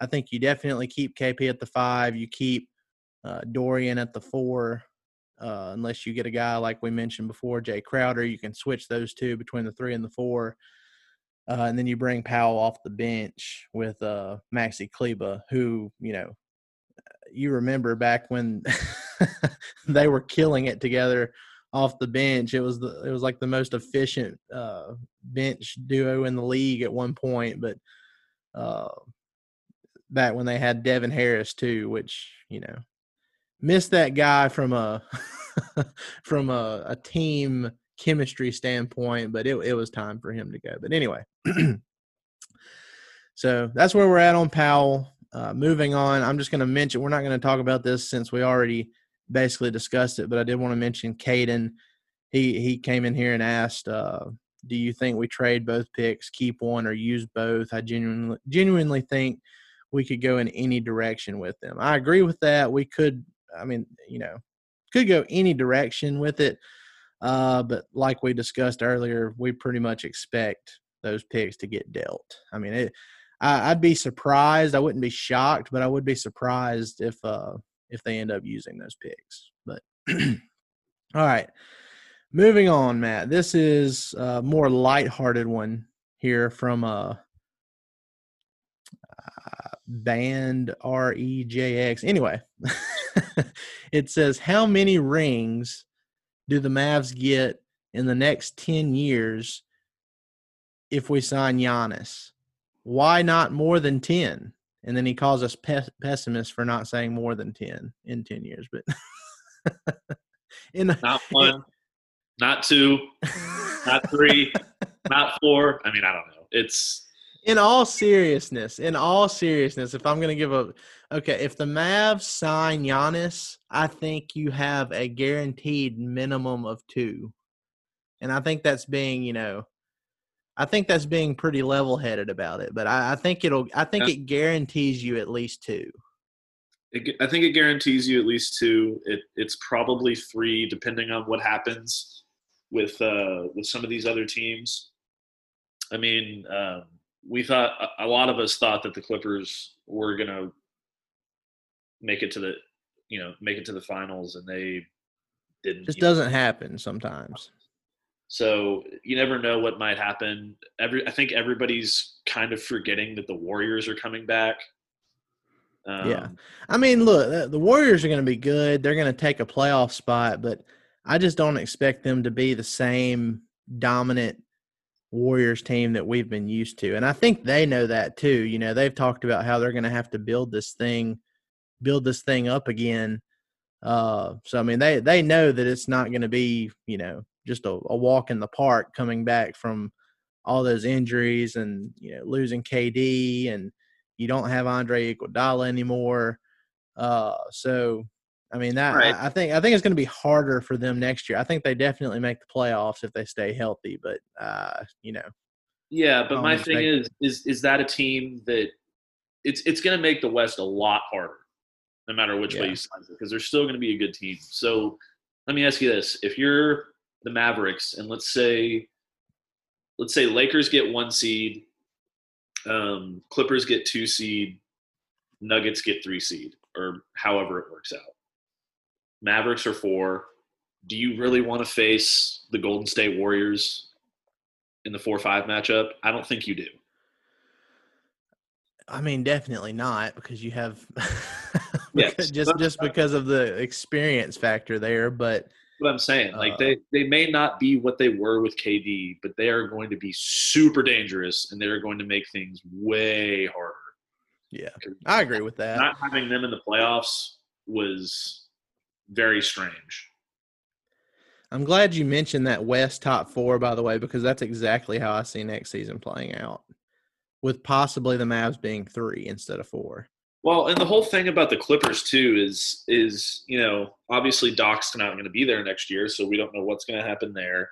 I think you definitely keep KP at the five. You keep uh, Dorian at the four uh, unless you get a guy like we mentioned before, Jae Crowder. You can switch those two between the three and the four. Uh, and then you bring Powell off the bench with uh, Maxi Kleber, who, you know, you remember back when they were killing it together off the bench. It was the it was like the most efficient uh, bench duo in the league at one point. But uh, back when they had Devin Harris too, which you know missed that guy from a from a, a team chemistry standpoint, but it, it was time for him to go. But anyway, so that's where we're at on Powell. Uh, moving on, I'm just going to mention we're not going to talk about this since we already basically discussed it, but I did want to mention Caden. He he came in here and asked, uh, "Do you think we trade both picks, keep one, or use both?" I genuinely genuinely think we could go in any direction with them. I agree with that. We could I mean, you know, could go any direction with it. Uh, but like we discussed earlier, we pretty much expect those picks to get dealt. I mean, it, I, I'd be surprised. I wouldn't be shocked, but I would be surprised if uh, if they end up using those picks. But all right, moving on, Matt. This is a more lighthearted one here from uh band R E J X. Anyway, it says how many rings do the Mavs get in the next 10 years if we sign Giannis? Why not more than 10? And then he calls us pe- pessimists for not saying more than 10 in 10 years. But in Not one, not two, not three, not four. I mean, I don't know. It's in all seriousness, in all seriousness, if I'm going to give a okay, if the Mavs sign Giannis, I think you have a guaranteed minimum of two, and I think that's being, you know, I think that's being pretty level-headed about it. But I, I think it'll, I think it guarantees you at least two. it, I think it guarantees you at least two. It, it's probably three, depending on what happens with uh, with some of these other teams. I mean, um, we thought a- lot of us thought that the Clippers were gonna make it to the, you know, make it to the finals, and they didn't. Just you know. doesn't happen sometimes. So you never know what might happen. Every I think everybody's kind of forgetting that the Warriors are coming back. Um, Yeah. I mean, look, the- the Warriors are going to be good. They're going to take a playoff spot, but I just don't expect them to be the same dominant Warriors team that we've been used to. And I think they know that too. You know, they've talked about how they're going to have to build this thing, build this thing up again. Uh, so I mean, they they know that it's not going to be, you know, just a, a walk in the park coming back from all those injuries and you know losing KD and you don't have Andre Iguodala anymore. Uh, so I mean that Right. I, think I think it's going to be harder for them next year. I think they definitely make the playoffs if they stay healthy, but uh, you know, Yeah, but my thing is, is is that a team that it's it's going to make the West a lot harder, no matter which way you slice it, because they're still going to be a good team. So let me ask you this: If you're the Mavericks, and let's say, let's say Lakers get one seed, um, Clippers get two seed, Nuggets get three seed, or however it works out. Mavericks are four. Do you really want to face the Golden State Warriors in the four five matchup? I don't think you do. I mean, definitely not because you have Yes. just just because of the experience factor there. But what I'm saying. Like Uh, they they may not be what they were with KD, but they are going to be super dangerous and they're going to make things way harder. yeah, I agree with that. Not having them in the playoffs was very strange. I'm glad you mentioned that West top four, by the way, because that's exactly how I see next season playing out, with possibly the Mavs being three instead of four. Well, and the whole thing about the Clippers too is is you know obviously Doc's not going to be there next year, so we don't know what's going to happen there.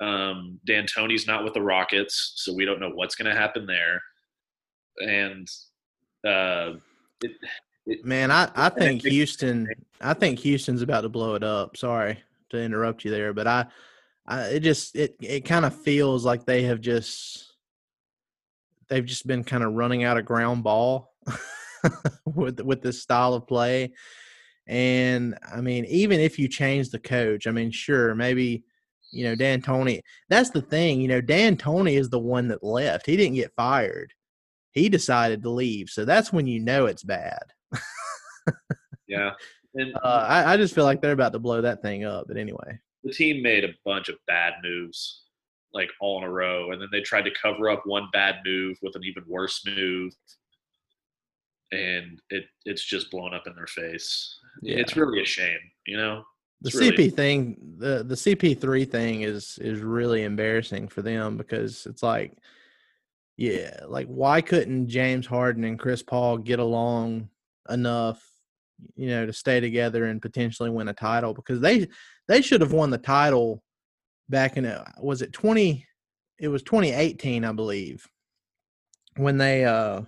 Um, D'Antoni's not with the Rockets, so we don't know what's going to happen there. And uh, it, Man, I, I think Houston. I think Houston's about to blow it up. Sorry to interrupt you there, but I, I it just it it kind of feels like they have just they've just been kind of running out of ground ball with with this style of play. And I mean, even if you change the coach, I mean, sure, maybe you know D'Antoni. That's the thing, you know, D'Antoni is the one that left. He didn't get fired. He decided to leave, so that's when you know it's bad. Yeah, and Uh, I, I just feel like they're about to blow that thing up. But anyway, the team made a bunch of bad moves like all in a row and then they tried to cover up one bad move with an even worse move and it it's just blown up in their face Yeah. it's really a shame you know the It's really- CP thing, the the CP three thing is is really embarrassing for them because it's like, yeah, like why couldn't James Harden and Chris Paul get along enough, you know, to stay together and potentially win a title? Because they they should have won the title back in uh, was it twenty? It was twenty eighteen, I believe, when they uh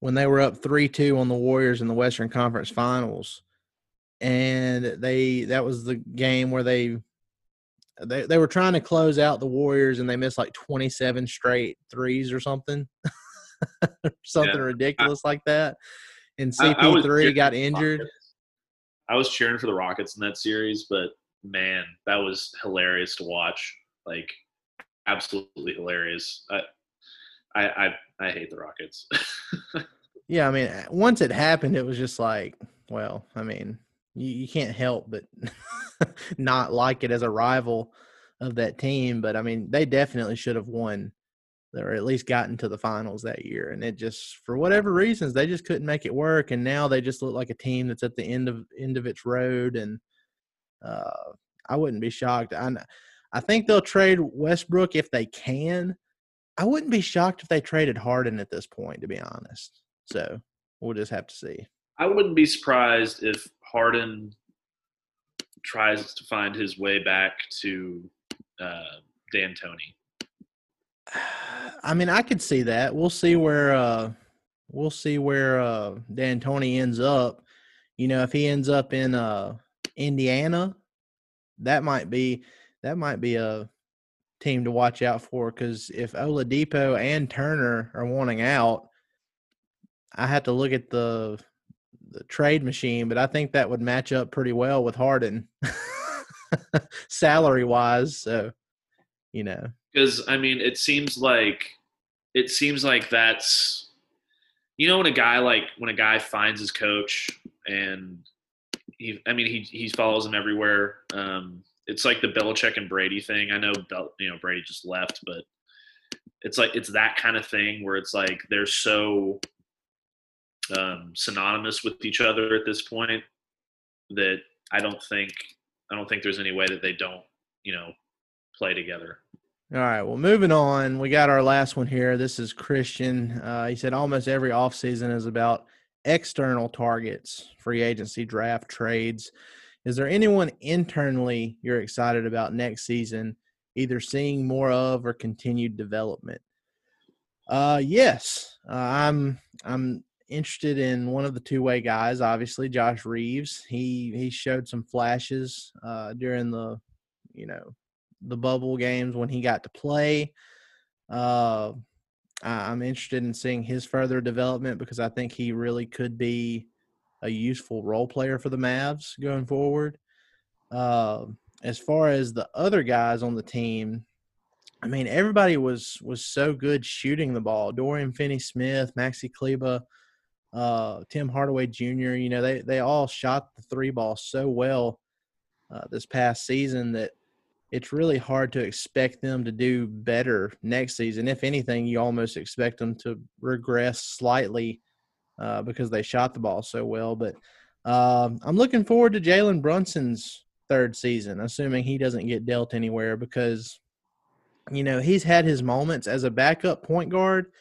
when they were up three two on the Warriors in the Western Conference Finals and they that was the game where they they they were trying to close out the Warriors and they missed like 27 straight threes or something. something Yeah. ridiculous like that. And I- I was CP3 cheering got injured. I was cheering for the rockets in that series but man that was hilarious to watch like absolutely hilarious i i i, I hate the rockets Yeah, I mean, once it happened, it was just like, well, I mean, you, you can't help but not like it as a rival of that team. But I mean, they definitely should have won or at least gotten to the finals that year. And it just, for whatever reasons, they just couldn't make it work. And now they just look like a team that's at the end of end of its road. And uh, I wouldn't be shocked. I, I think they'll trade Westbrook if they can. I wouldn't be shocked if they traded Harden at this point, to be honest. So we'll just have to see. I wouldn't be surprised if Harden tries to find his way back to uh, D'Antoni. I mean, I could see that. We'll see where uh we'll see where uh D'Antoni ends up. You know, if he ends up in uh Indiana, that might be that might be a team to watch out for because if Oladipo and Turner are wanting out, I have to look at the the trade machine, but I think that would match up pretty well with Harden, salary wise. So, you know, Because I mean, it seems like it seems like that's you know when a guy like when a guy finds his coach and he I mean he he follows him everywhere. Um, it's like the Belichick and Brady thing. I know Bel, you know Brady just left, but it's like it's that kind of thing where it's like they're so um, synonymous with each other at this point that I don't think I don't think there's any way that they don't you know play together. All right. Well, moving on, we got our last one here. This is Christian. Uh, he said almost every offseason is about external targets, free agency, draft, trades. Is there anyone internally you're excited about next season, either seeing more of or continued development? Uh, yes, uh, I'm. I'm interested in one of the two way guys. Obviously, Josh Reaves. He he showed some flashes uh, during the, you know, the bubble games when he got to play. Uh, I'm interested in seeing his further development because I think he really could be a useful role player for the Mavs going forward. Uh, as far as the other guys on the team, I mean, everybody was was so good shooting the ball. Dorian Finney-Smith, Maxi Kleber, uh, Tim Hardaway Jr. You know, they they all shot the three ball so well uh, this past season that it's really hard to expect them to do better next season. If anything, you almost expect them to regress slightly uh, because they shot the ball so well. But um, I'm looking forward to Jalen Brunson's third season, assuming he doesn't get dealt anywhere because you know, he's had his moments as a backup point guard.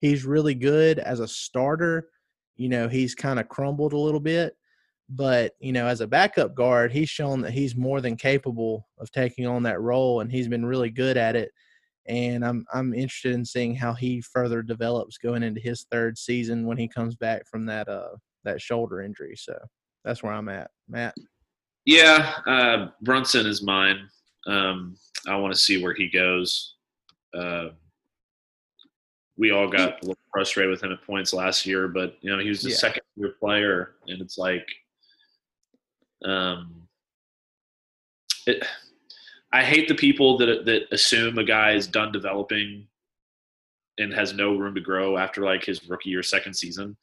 He's really good as a starter. You know, he's kind of crumbled a little bit, but you know, as a backup guard, he's shown that he's more than capable of taking on that role, and he's been really good at it. And I'm I'm interested in seeing how he further develops going into his third season when he comes back from that uh that shoulder injury. So that's where I'm at, Matt. Yeah, uh, Brunson is mine. Um, I want to see where he goes. Uh, we all got a little frustrated with him at points last year, but you know he was a Yeah. second year player, and it's like, um, it. I hate the people that that assume a guy is done developing and has no room to grow after like his rookie or second season,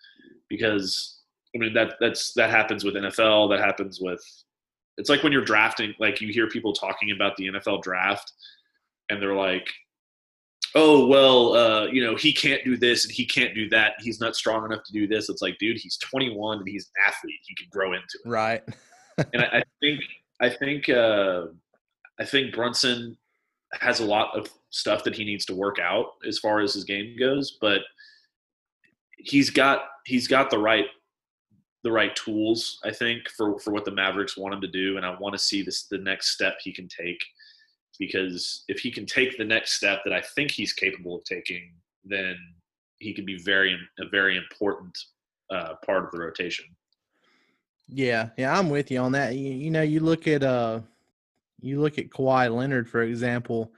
because I mean that that's that happens with NFL, that happens with it's like when you're drafting like you hear people talking about the nfl draft and they're like oh well uh, you know he can't do this and he can't do that he's not strong enough to do this it's like dude he's 21 and he's an athlete he can grow into it Right. And I, I think i think uh, i think brunson has a lot of stuff that he needs to work out as far as his game goes but he's got he's got the right the right tools, I think, for for what the Mavericks want him to do, and I want to see this the next step he can take. Because if he can take the next step that I think he's capable of taking, then he can be very a very important uh, part of the rotation. Yeah, yeah, I'm with you on that. You, you know, you look at uh, you look at Kawhi Leonard, for example,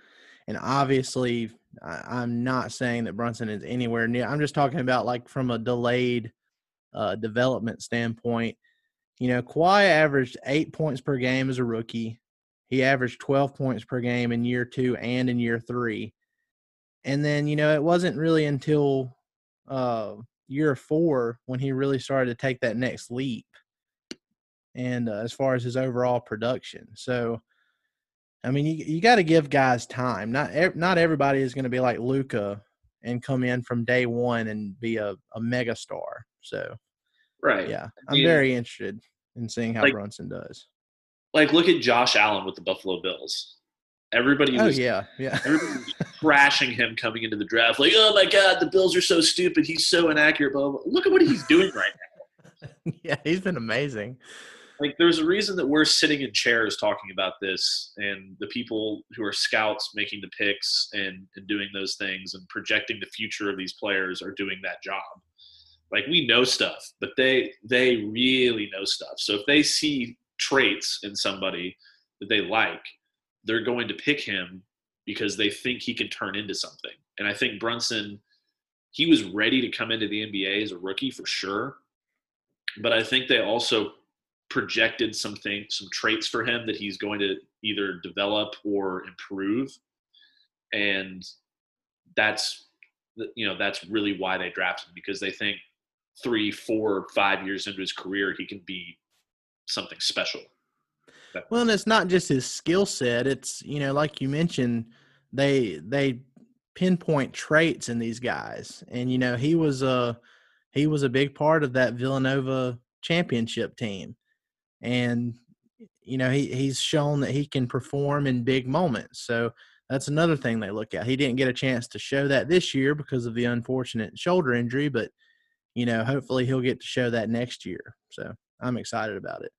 and obviously, I, I'm not saying that Brunson is anywhere near. I'm just talking about like from a delayed uh, development standpoint. You know, Kawhi averaged eight points per game as a rookie. He averaged 12 points per game in year two and in year three. And then, you know, it wasn't really until uh, year four when he really started to take that next leap and uh, as far as his overall production. So, I mean, you you got to give guys time. Not ev- not everybody is going to be like Luka and come in from day one and be a, a mega star. So, Right. yeah, I'm mean, very interested in seeing how like- Brunson does. Like look at Josh Allen with the Buffalo Bills. Everybody Oh was yeah, yeah, everybody was trashing him coming into the draft. Like, oh my God, the Bills are so stupid. He's so inaccurate. Blah, blah. Look at what he's doing right now. yeah. He's been amazing. Like there's a reason that we're sitting in chairs talking about this and the people who are scouts making the picks and, and doing those things and projecting the future of these players are doing that job. Like we know stuff but they they really know stuff. So if they see traits in somebody that they like they're going to pick him because they think he can turn into something. And i think brunson he was ready to come into the nba as a rookie for sure but i think they also projected some things, some traits for him that he's going to either develop or improve, and that's you know that's really why they drafted him because they think three, four, five years into his career he can be something special. Well, and it's not just his skill set. It's you know, like you mentioned, they they pinpoint traits in these guys, and you know, he was a he was a big part of that Villanova championship team, and you know, he he's shown that he can perform in big moments. So that's another thing they look at. He didn't get a chance to show that this year because of the unfortunate shoulder injury, but you know, hopefully he'll get to show that next year. So I'm excited about it.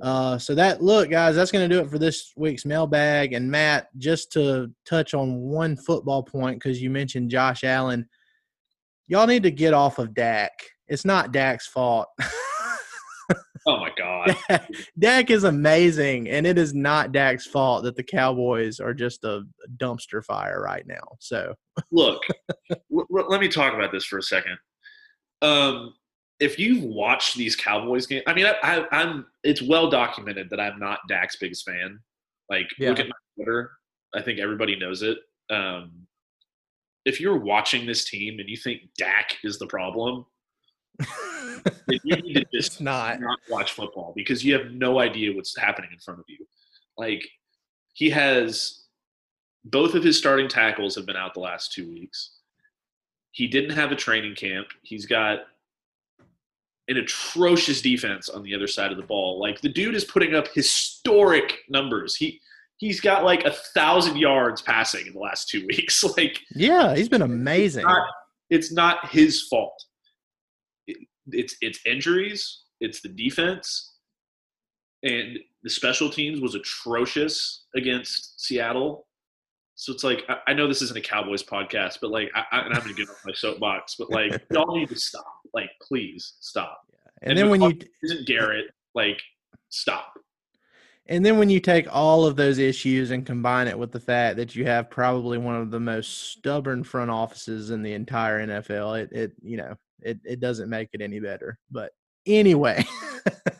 Uh, so that look, guys, that's going to do it for this week's mailbag. And Matt, just to touch on one football point, because you mentioned Josh Allen, y'all need to get off of Dak. It's not Dak's fault. Oh my god. Dak is amazing, and it is not Dak's fault that the Cowboys are just a dumpster fire right now. So Look, l- let me talk about this for a second. Um, if you've watched these Cowboys games, I mean, I, I, I'm. It's well documented that I'm not Dak's biggest fan. Like, look at my Twitter. I think everybody knows it. Um, if you're watching this team and you think Dak is the problem, you need to just not. not watch football because you have no idea what's happening in front of you. Like he has both of his starting tackles have been out the last two weeks. He didn't have a training camp. He's got an atrocious defense on the other side of the ball. Like the dude is putting up historic numbers. He he's got like a thousand yards passing in the last two weeks. Like Yeah, he's been amazing. not, it's not his fault. It, it's it's injuries. It's the defense, and the special teams was atrocious against Seattle. So it's like I, I know this isn't a Cowboys podcast, but like I, I, and I'm gonna get off my soapbox, but like y'all need to stop. Like please stop. And then when you Isn't Garrett like stop? and then when you take all of those issues and combine it with the fact that you have probably one of the most stubborn front offices in the entire NFL, it it you know it it doesn't make it any better. But anyway,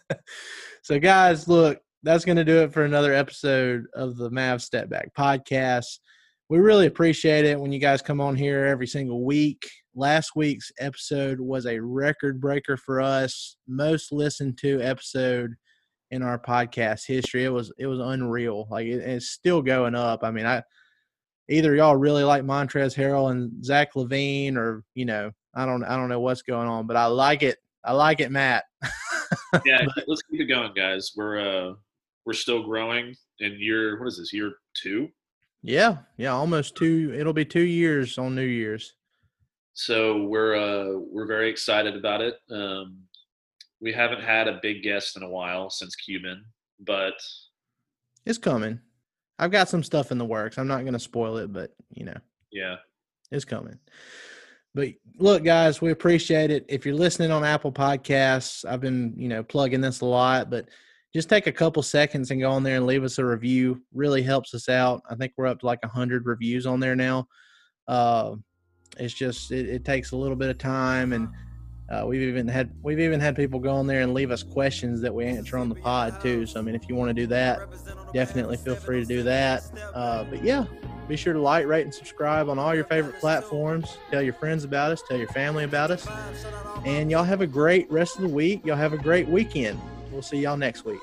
so guys, look, that's going to do it for another episode of the Mav Step Back podcast. We really appreciate it when you guys come on here every single week. Last week's episode was a record breaker for us, most listened to episode in our podcast history. It was it was unreal. Like it, it's still going up. I mean, I either y'all really like Montrezl Harrell and Zach LaVine, or you know, I don't I don't know what's going on, but I like it. I like it, Matt. Yeah, let's keep it going, guys. We're uh we're still growing, and year what is this? Year two. yeah, yeah, almost two. It'll be two years on New Year's. So we're uh, we're very excited about it. Um, we haven't had a big guest in a while since Cuban, but It's coming. I've got some stuff in the works. I'm not going to spoil it, but you know, yeah, It's coming. But look, guys, we appreciate it. If you're listening on Apple Podcasts, I've been, you know, plugging this a lot, but just take a couple seconds and go on there and leave us a review. Really helps us out. I think we're up to like 100 reviews on there now. Uh, it's just it, it takes a little bit of time, and uh, we've even had we've even had people go on there and leave us questions that we answer on the pod too. So I mean, if you want to do that, definitely feel free to do that. Uh, but yeah, be sure to like, rate, and subscribe on all your favorite platforms. Tell your friends about us. Tell your family about us. And y'all have a great rest of the week. Y'all have a great weekend. We'll see y'all next week.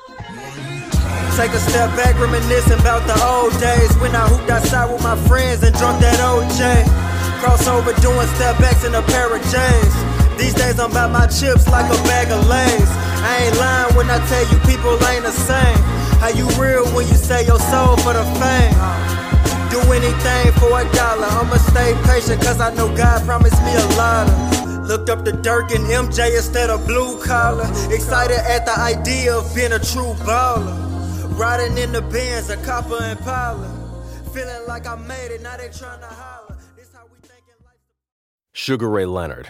Take a step back, reminiscing about the old days when I hooped outside with my friends and drunk that OJ. Crossover doing step backs in a pair of J's. These days I'm about my chips like a bag of lays. I ain't lying when I tell you people ain't the same. How you real when you say your soul for the fame? Do anything for a dollar. I'ma stay patient cause I know God promised me a lot of. Looked up to Dirk and MJ instead of blue collar. Excited at the idea of being a true baller. Riding in the Benz, a copper and Impala. Feeling like I made it, now they trying to holler. This how we thinking life. Sugar Ray Leonard,